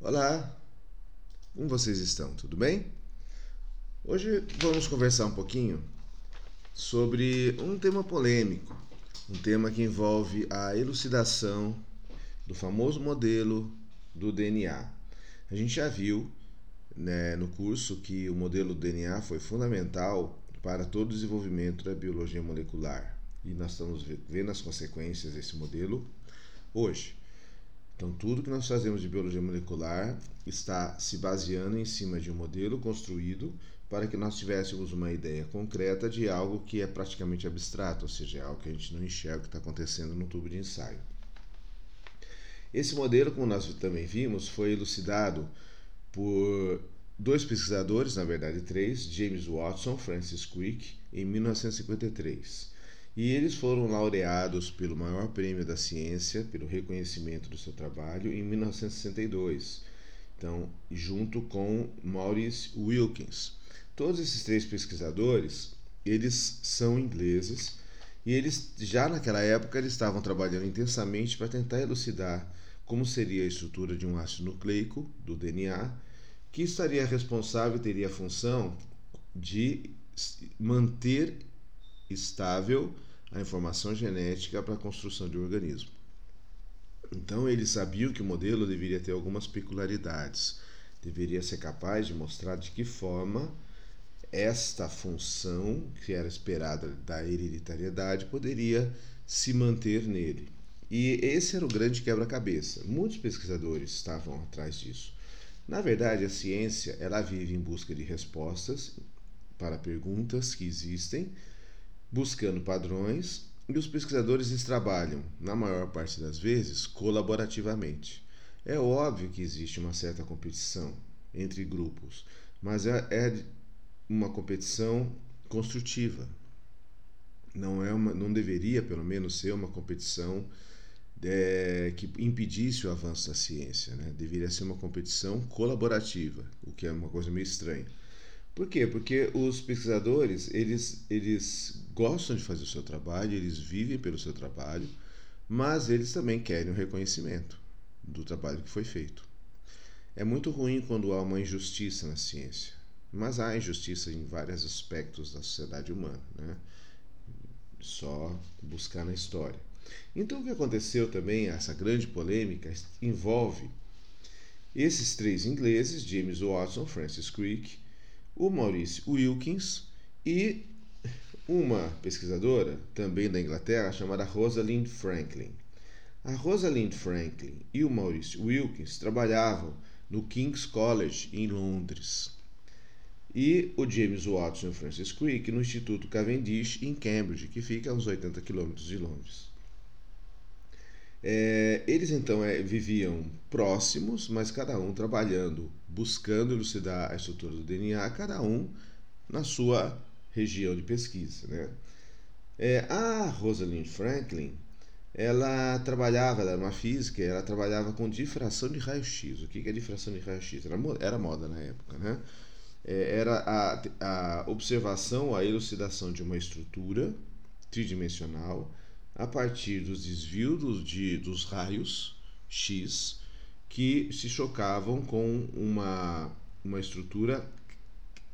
Olá, como vocês estão? Tudo bem? Hoje vamos conversar um pouquinho sobre um tema polêmico, um tema que envolve a elucidação do famoso modelo do DNA. A gente já viu né, no curso que o modelo do DNA foi fundamental para todo o desenvolvimento da biologia molecular e nós estamos vendo as consequências desse modelo hoje. Então, tudo que nós fazemos de biologia molecular está se baseando em cima de um modelo construído para que nós tivéssemos uma ideia concreta de algo que é praticamente abstrato, ou seja, é algo que a gente não enxerga o que está acontecendo no tubo de ensaio. Esse modelo, como nós também vimos, foi elucidado por dois pesquisadores, na verdade três, James Watson, Francis Crick, em 1953. E eles foram laureados pelo maior prêmio da ciência, pelo reconhecimento do seu trabalho, em 1962. Então, junto com Maurice Wilkins. Todos esses três pesquisadores, eles são ingleses e eles já naquela época eles estavam trabalhando intensamente para tentar elucidar como seria a estrutura de um ácido nucleico do DNA, que estaria responsável, teria a função de manter estável a informação genética para a construção de um organismo. Então eles sabiam que o modelo deveria ter algumas peculiaridades, deveria ser capaz de mostrar de que forma esta função que era esperada da hereditariedade poderia se manter nele. E esse era o grande quebra-cabeça. Muitos pesquisadores estavam atrás disso. Na verdade, a ciência ela vive em busca de respostas para perguntas que existem buscando padrões, e os pesquisadores trabalham, na maior parte das vezes, colaborativamente. É óbvio que existe uma certa competição entre grupos, mas é, é uma competição construtiva. Não é uma, não deveria, pelo menos, ser uma competição é, que impedisse o avanço da ciência. Né? Deveria ser uma competição colaborativa, o que é uma coisa meio estranha. Por quê? Porque os pesquisadores, eles, eles gostam de fazer o seu trabalho, eles vivem pelo seu trabalho, mas eles também querem o reconhecimento do trabalho que foi feito. É muito ruim quando há uma injustiça na ciência, mas há injustiça em vários aspectos da sociedade humana, né? Só buscar na história. Então, o que aconteceu também, essa grande polêmica, envolve esses três ingleses, James Watson, Francis Crick o Maurice Wilkins e uma pesquisadora, também da Inglaterra, chamada Rosalind Franklin. A Rosalind Franklin e o Maurice Wilkins trabalhavam no King's College em Londres. E o James Watson e o Francis Crick no Instituto Cavendish em Cambridge, que fica a uns 80 quilômetros de Londres. É, eles então é, viviam próximos, mas cada um trabalhando, buscando elucidar a estrutura do DNA, cada um na sua região de pesquisa. Né? É, a Rosalind Franklin, ela trabalhava, ela era uma física, ela trabalhava com difração de raio-x. O que é difração de raio-x? Era, era moda na época, né? É, era a, a observação, a elucidação de uma estrutura tridimensional a partir dos desvios dos, de, dos raios X que se chocavam com uma, uma estrutura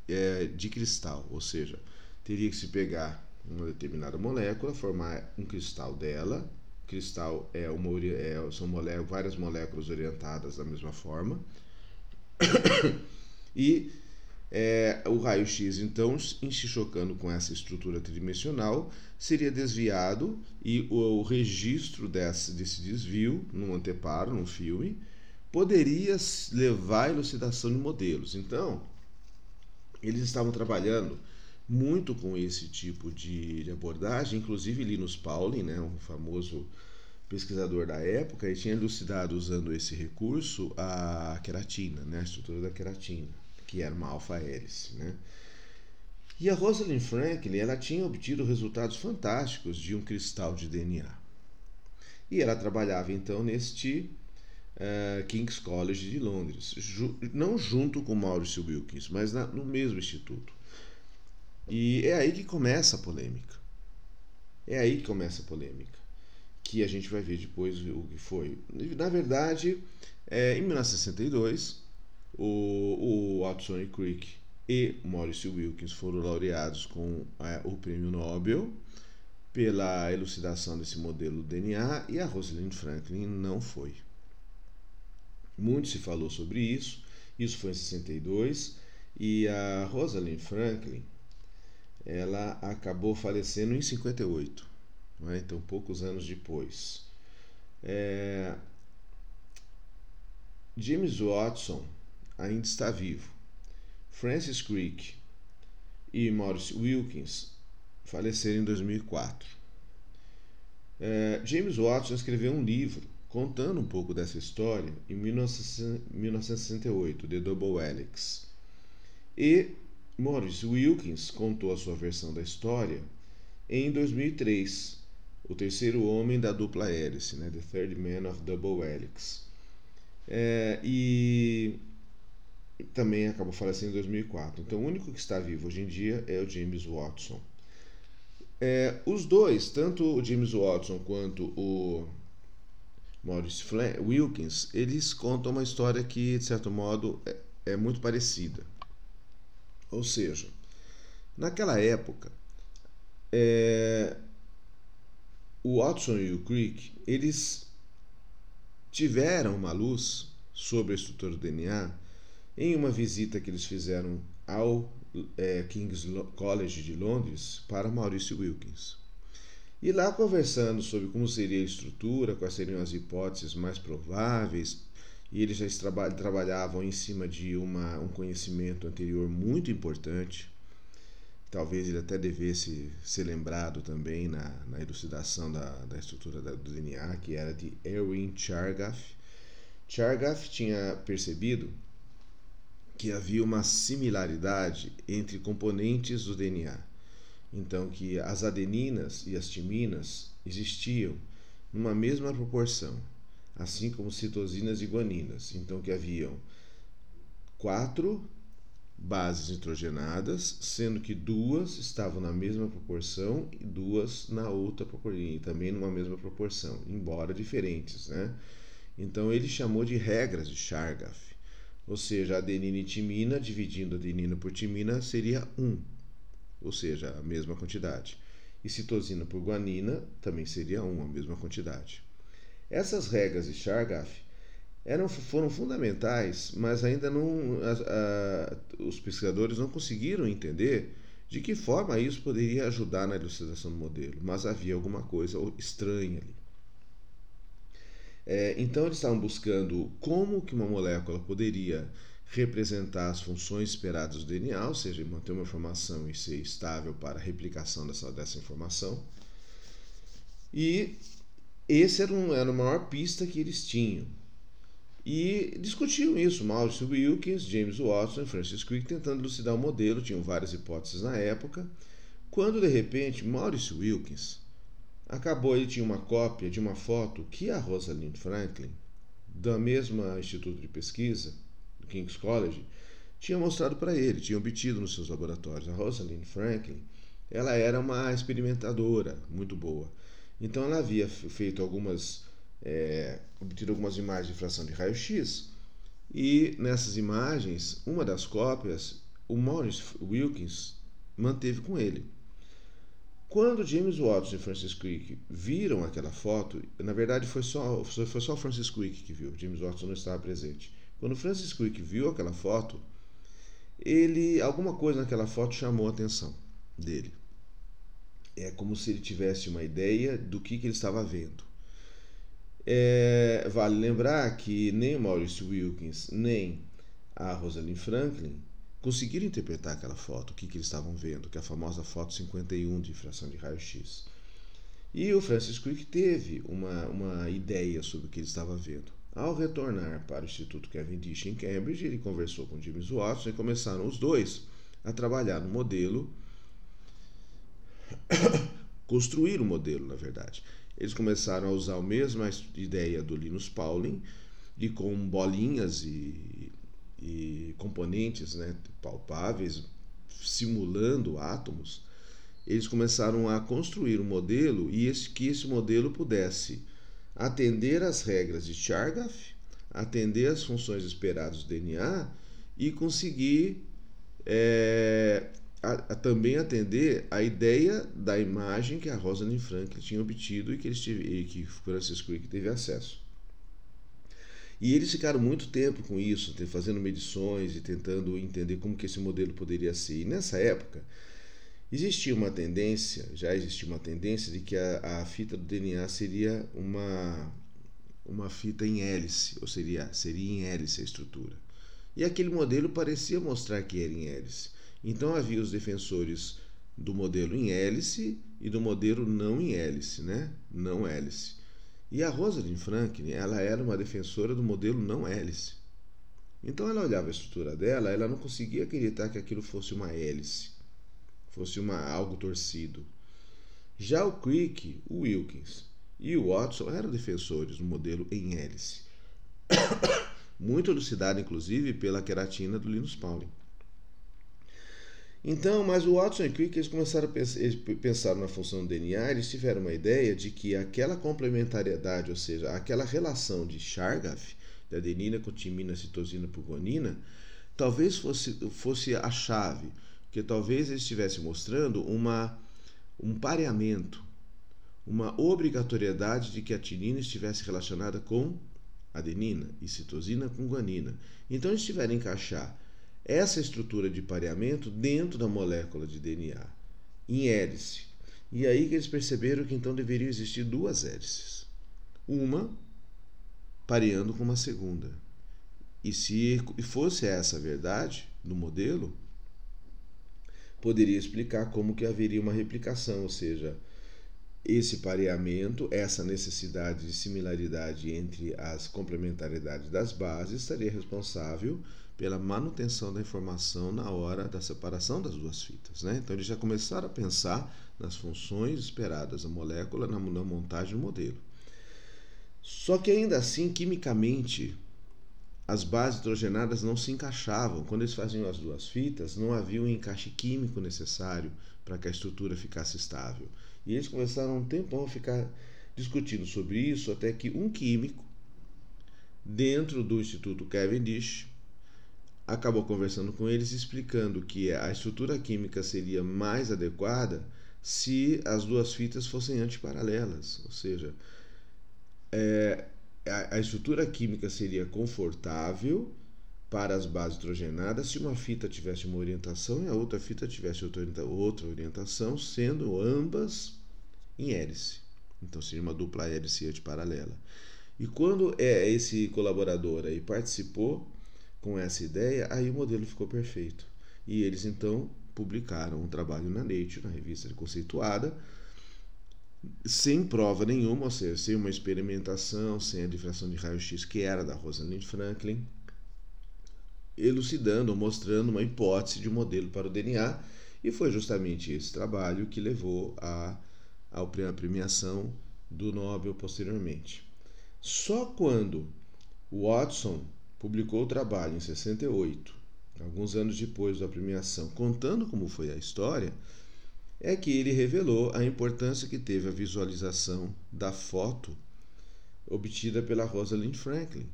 é, de cristal, ou seja, teria que se pegar uma determinada molécula, formar um cristal dela. Cristal é uma, é, são várias moléculas orientadas da mesma forma. e é, o raio-x, então, em se chocando com essa estrutura tridimensional, seria desviado e o, o registro desse, desse desvio, num anteparo, num filme, poderia levar à elucidação de modelos. Então, eles estavam trabalhando muito com esse tipo de, de abordagem, inclusive Linus Pauling, né, um famoso pesquisador da época, ele tinha elucidado usando esse recurso a queratina, né, a estrutura da queratina que era uma alfa-hélice. Né? E a Rosalind Franklin ela tinha obtido resultados fantásticos de um cristal de DNA. E ela trabalhava então neste uh, King's College de Londres, ju não junto com Maurice Wilkins, mas na, no mesmo instituto. E é aí que começa a polêmica. É aí que começa a polêmica, que a gente vai ver depois o que foi. Na verdade, É, em 1962, o, o Watson e Crick e Maurice Wilkins foram laureados com é, o prêmio Nobel pela elucidação desse modelo do DNA e a Rosalind Franklin não foi. Muito se falou sobre isso, isso foi em 62 e a Rosalind Franklin ela acabou falecendo em 58, é? então poucos anos depois. É... James Watson ainda está vivo. Francis Crick e Maurice Wilkins faleceram em 2004. É, James Watson escreveu um livro contando um pouco dessa história em 1968, The Double Helix. E Maurice Wilkins contou a sua versão da história em 2003, O Terceiro Homem da Dupla Hélice, né? The Third Man of Double Helix. É, e também acabou falecendo em 2004. Então, o único que está vivo hoje em dia é o James Watson. É, os dois, tanto o James Watson quanto o Maurice Wilkins, eles contam uma história que, de certo modo, é, é muito parecida. Ou seja, naquela época, é, o Watson e o Crick, eles tiveram uma luz sobre a estrutura do DNA em uma visita que eles fizeram ao é, King's College de Londres para Maurício Wilkins. E lá conversando sobre como seria a estrutura, quais seriam as hipóteses mais prováveis, e eles já traba trabalhavam em cima de uma, um conhecimento anterior muito importante. Talvez ele até devesse ser lembrado também na, na elucidação da, da estrutura da, do DNA, que era de Erwin Chargaff. Chargaff tinha percebido que havia uma similaridade entre componentes do DNA. Então, que as adeninas e as timinas existiam numa mesma proporção, assim como citosinas e guaninas. Então, que haviam quatro bases nitrogenadas, sendo que duas estavam na mesma proporção e duas na outra proporção, e também numa mesma proporção, embora diferentes, né? Então ele chamou de regras de Chargaff. Ou seja, adenina e timina, dividindo adenina por timina, seria 1, ou seja, a mesma quantidade. E citosina por guanina também seria 1, a mesma quantidade. Essas regras de Chargaff eram, foram fundamentais, mas ainda não a, a, os pesquisadores não conseguiram entender de que forma isso poderia ajudar na elucidação do modelo, mas havia alguma coisa estranha ali. É, então eles estavam buscando como que uma molécula poderia representar as funções esperadas do DNA, ou seja, manter uma informação e ser estável para a replicação dessa, dessa informação. E esse era, um, era a maior pista que eles tinham. E discutiam isso, Maurice Wilkins, James Watson e Francis Crick tentando elucidar o modelo, tinham várias hipóteses na época, quando de repente Maurice Wilkins Acabou, ele tinha uma cópia de uma foto que a Rosalind Franklin, da mesma instituto de pesquisa, do King's College, tinha mostrado para ele, tinha obtido nos seus laboratórios. A Rosalind Franklin, ela era uma experimentadora muito boa. Então ela havia feito algumas, é, obtido algumas imagens de fração de raio-x e nessas imagens, uma das cópias, o Maurice Wilkins manteve com ele. Quando James Watson e Francis Crick viram aquela foto, na verdade foi só, foi só Francis Crick que viu, James Watson não estava presente. Quando Francis Crick viu aquela foto, ele alguma coisa naquela foto chamou a atenção dele. É como se ele tivesse uma ideia do que, que ele estava vendo. É, vale lembrar que nem Maurice Wilkins nem a Rosalind Franklin conseguiram interpretar aquela foto, o que, que eles estavam vendo, que é a famosa foto 51 de fração de raio-x. E o Francis Crick teve uma, uma ideia sobre o que ele estava vendo. Ao retornar para o Instituto Cavendish em Cambridge, ele conversou com James Watson e começaram os dois a trabalhar no modelo, construir o modelo, na verdade. Eles começaram a usar a mesma ideia do Linus Pauling, de com bolinhas e e componentes né, palpáveis, simulando átomos, eles começaram a construir um modelo e esse, que esse modelo pudesse atender às regras de Chargaff, atender as funções esperadas do DNA e conseguir é, a, a também atender a ideia da imagem que a Rosalind Franklin tinha obtido e que, eles tive, e que Francis Crick teve acesso. E eles ficaram muito tempo com isso, fazendo medições e tentando entender como que esse modelo poderia ser. E nessa época, existia uma tendência, já existia uma tendência de que a, a fita do DNA seria uma, uma fita em hélice, ou seria, seria em hélice a estrutura. E aquele modelo parecia mostrar que era em hélice. Então havia os defensores do modelo em hélice e do modelo não em hélice, né? Não hélice. E a Rosalind Franklin, ela era uma defensora do modelo não hélice. Então ela olhava a estrutura dela, ela não conseguia acreditar que aquilo fosse uma hélice, fosse uma algo torcido. Já o Crick, o Wilkins e o Watson eram defensores do modelo em hélice. Muito elucidado, inclusive, pela queratina do Linus Pauling. Então, mas o Watson e Crick eles começaram a pensar, pensaram na função do DNA, eles tiveram uma ideia de que aquela complementariedade, ou seja, aquela relação de Chargaff, da adenina com timina, citosina por guanina, talvez fosse, fosse a chave, que talvez eles estivessem mostrando uma, um pareamento, uma obrigatoriedade de que a tinina estivesse relacionada com adenina e citosina com guanina. Então eles tiveram encaixar essa estrutura de pareamento dentro da molécula de DNA, em hélice. E aí que eles perceberam que então deveriam existir duas hélices. Uma pareando com uma segunda. E se fosse essa a verdade do modelo, poderia explicar como que haveria uma replicação, ou seja, esse pareamento, essa necessidade de similaridade entre as complementaridades das bases estaria responsável pela manutenção da informação na hora da separação das duas fitas. Né? Então eles já começaram a pensar nas funções esperadas da molécula na, na montagem do modelo. Só que ainda assim, quimicamente, as bases hidrogenadas não se encaixavam. Quando eles faziam as duas fitas, não havia o um encaixe químico necessário para que a estrutura ficasse estável. E eles começaram um tempão a ficar discutindo sobre isso, até que um químico, dentro do Instituto Cavendish, acabou conversando com eles explicando que a estrutura química seria mais adequada se as duas fitas fossem antiparalelas, ou seja, é, a, estrutura química seria confortável para as bases hidrogenadas se uma fita tivesse uma orientação e a outra fita tivesse outra, outra orientação, sendo ambas em hélice. Então seria uma dupla hélice antiparalela. E quando é esse colaborador aí participou com essa ideia, aí o modelo ficou perfeito. E eles então publicaram um trabalho na Nature, na revista conceituada, sem prova nenhuma, ou seja, sem uma experimentação, sem a difração de raio-x que era da Rosalind Franklin, elucidando, mostrando uma hipótese de um modelo para o DNA, e foi justamente esse trabalho que levou a, a premiação do Nobel posteriormente. Só quando Watson publicou o trabalho em 68, alguns anos depois da premiação, contando como foi a história, é que ele revelou a importância que teve a visualização da foto obtida pela Rosalind Franklin.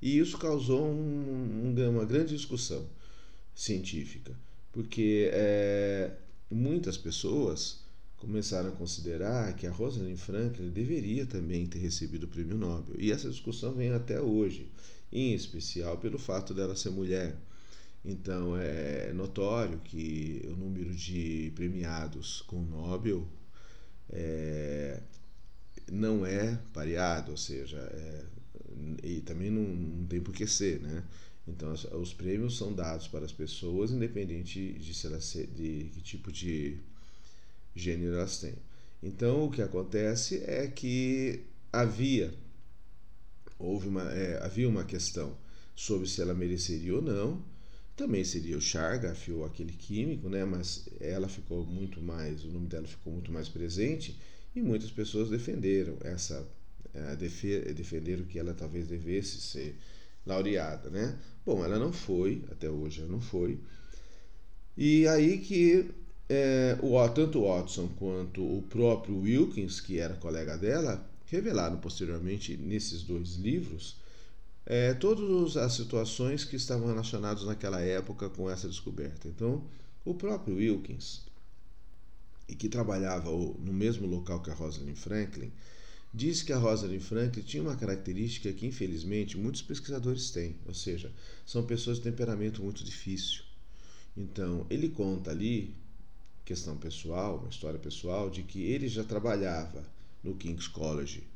E isso causou um, uma grande discussão científica, porque é, muitas pessoas começaram a considerar que a Rosalind Franklin deveria também ter recebido o prêmio Nobel. E essa discussão vem até hoje em especial pelo fato dela ser mulher. Então é notório que o número de premiados com Nobel é, não é pareado, ou seja, é, e também não, não, tem por que ser, né? Então os prêmios são dados para as pessoas independente de, se elas, de que tipo de gênero elas têm. Então o que acontece é que havia houve uma, é, havia uma questão sobre se ela mereceria ou não. Também seria o Chargaff ou aquele químico, né? mas ela ficou muito mais, o nome dela ficou muito mais presente e muitas pessoas defenderam essa, é, defenderam que ela talvez devesse ser laureada, né? Bom, ela não foi, até hoje ela não foi. E aí que é, o, tanto o Watson quanto o próprio Wilkins, que era colega dela, revelaram posteriormente nesses dois livros é, todas as situações que estavam relacionadas naquela época com essa descoberta. Então, o próprio Wilkins, e que trabalhava no mesmo local que a Rosalind Franklin, disse que a Rosalind Franklin tinha uma característica que, infelizmente, muitos pesquisadores têm, ou seja, são pessoas de temperamento muito difícil. Então, ele conta ali, questão pessoal, uma história pessoal, de que ele já trabalhava no King's College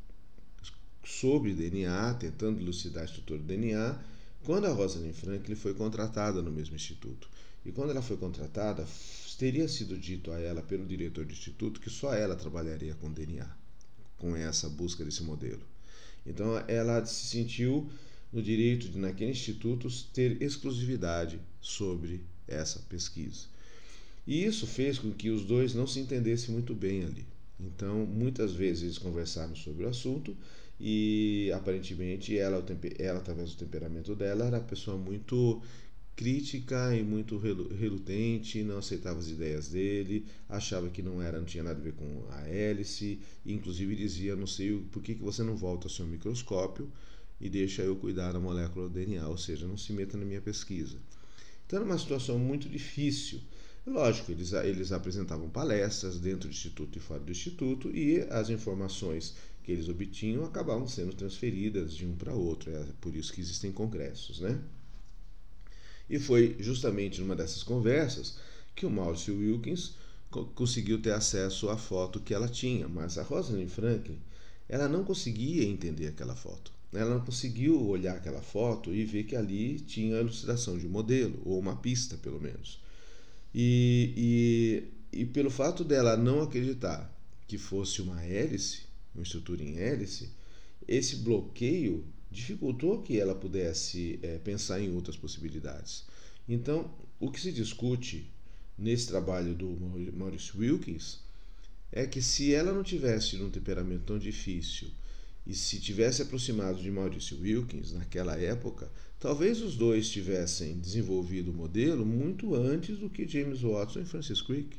sobre DNA, tentando elucidar a estrutura do DNA, quando a Rosalind Franklin foi contratada no mesmo instituto. E quando ela foi contratada, teria sido dito a ela pelo diretor do instituto que só ela trabalharia com DNA, com essa busca desse modelo. Então ela se sentiu no direito de, naquele instituto, ter exclusividade sobre essa pesquisa. E isso fez com que os dois não se entendessem muito bem ali. Então, muitas vezes eles conversaram sobre o assunto e aparentemente ela, ela através do temperamento dela, era uma pessoa muito crítica e muito relutante, não aceitava as ideias dele, achava que não era, não tinha nada a ver com a hélice, inclusive dizia, não sei por que, que você não volta ao seu microscópio e deixa eu cuidar da molécula do DNA, ou seja, não se meta na minha pesquisa. Então era uma situação muito difícil. Lógico, eles, eles apresentavam palestras dentro do Instituto e fora do Instituto e as informações que eles obtinham acabavam sendo transferidas de um para outro. É por isso que existem congressos, né? E foi justamente numa dessas conversas que o Maurício Wilkins conseguiu ter acesso à foto que ela tinha, mas a Rosalind Franklin, ela não conseguia entender aquela foto. Ela não conseguiu olhar aquela foto e ver que ali tinha a elucidação de um modelo, ou uma pista, pelo menos. E, e, e pelo fato dela não acreditar que fosse uma hélice, uma estrutura em hélice, esse bloqueio dificultou que ela pudesse é, pensar em outras possibilidades. Então, o que se discute nesse trabalho do Maurice Wilkins é que se ela não tivesse um temperamento tão difícil e se tivesse aproximado de Maurício Wilkins naquela época, talvez os dois tivessem desenvolvido o modelo muito antes do que James Watson e Francis Crick.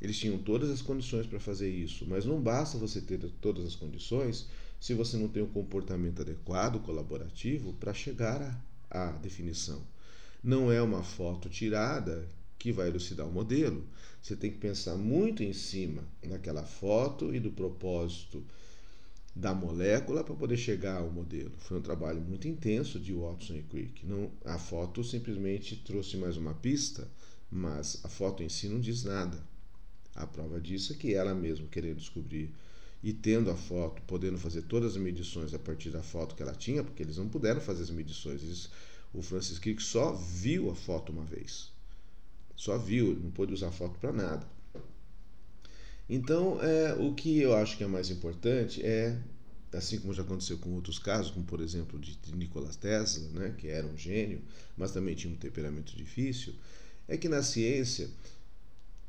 Eles tinham todas as condições para fazer isso, mas não basta você ter todas as condições se você não tem um comportamento adequado, colaborativo, para chegar à, à definição. Não é uma foto tirada que vai elucidar o modelo. Você tem que pensar muito em cima daquela foto e do propósito da molécula para poder chegar ao modelo. Foi um trabalho muito intenso de Watson e Crick. Não, a foto simplesmente trouxe mais uma pista, mas a foto em si não diz nada. A prova disso é que ela mesma querendo descobrir e tendo a foto, podendo fazer todas as medições a partir da foto que ela tinha, porque eles não puderam fazer as medições. O Francis Crick só viu a foto uma vez. Só viu, não pôde usar a foto para nada. Então, é, o que eu acho que é mais importante é, assim como já aconteceu com outros casos, como por exemplo de Nikola Tesla, né, que era um gênio, mas também tinha um temperamento difícil, é que na ciência,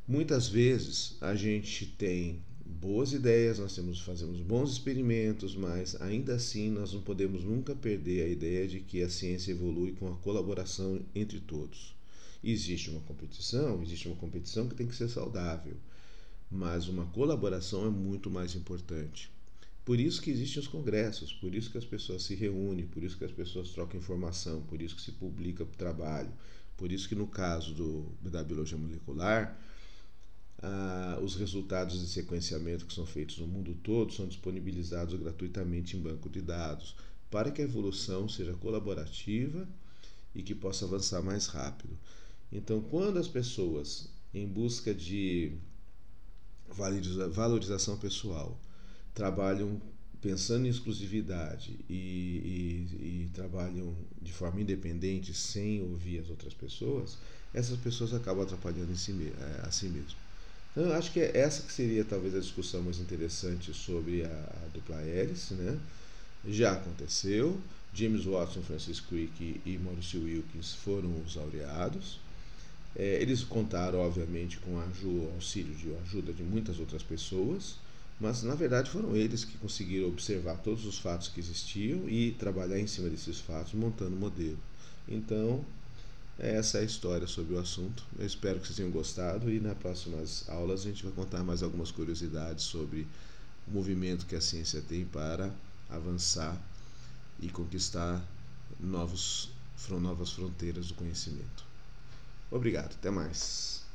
muitas vezes a gente tem boas ideias, nós temos, fazemos bons experimentos, mas ainda assim nós não podemos nunca perder a ideia de que a ciência evolui com a colaboração entre todos. Existe uma competição, existe uma competição que tem que ser saudável mas uma colaboração é muito mais importante. Por isso que existem os congressos, por isso que as pessoas se reúnem, por isso que as pessoas trocam informação, por isso que se publica o trabalho, por isso que no caso do, da biologia molecular, ah, os resultados de sequenciamento que são feitos no mundo todo são disponibilizados gratuitamente em banco de dados, para que a evolução seja colaborativa e que possa avançar mais rápido. Então, quando as pessoas, em busca de valorização pessoal, trabalham pensando em exclusividade e, e, e, trabalham de forma independente, sem ouvir as outras pessoas, essas pessoas acabam atrapalhando si, é, a si mesmo. Então, eu acho que é essa que seria talvez a discussão mais interessante sobre a, a dupla hélice, né? Já aconteceu, James Watson, Francis Crick e Mauricio Wilkins foram os laureados. É, eles contaram, obviamente, com o auxílio de ajuda de muitas outras pessoas, mas na verdade foram eles que conseguiram observar todos os fatos que existiam e trabalhar em cima desses fatos, montando o modelo. Então, essa é a história sobre o assunto. Eu espero que vocês tenham gostado e nas próximas aulas a gente vai contar mais algumas curiosidades sobre o movimento que a ciência tem para avançar e conquistar novos, novas fronteiras do conhecimento. Obrigado, até mais.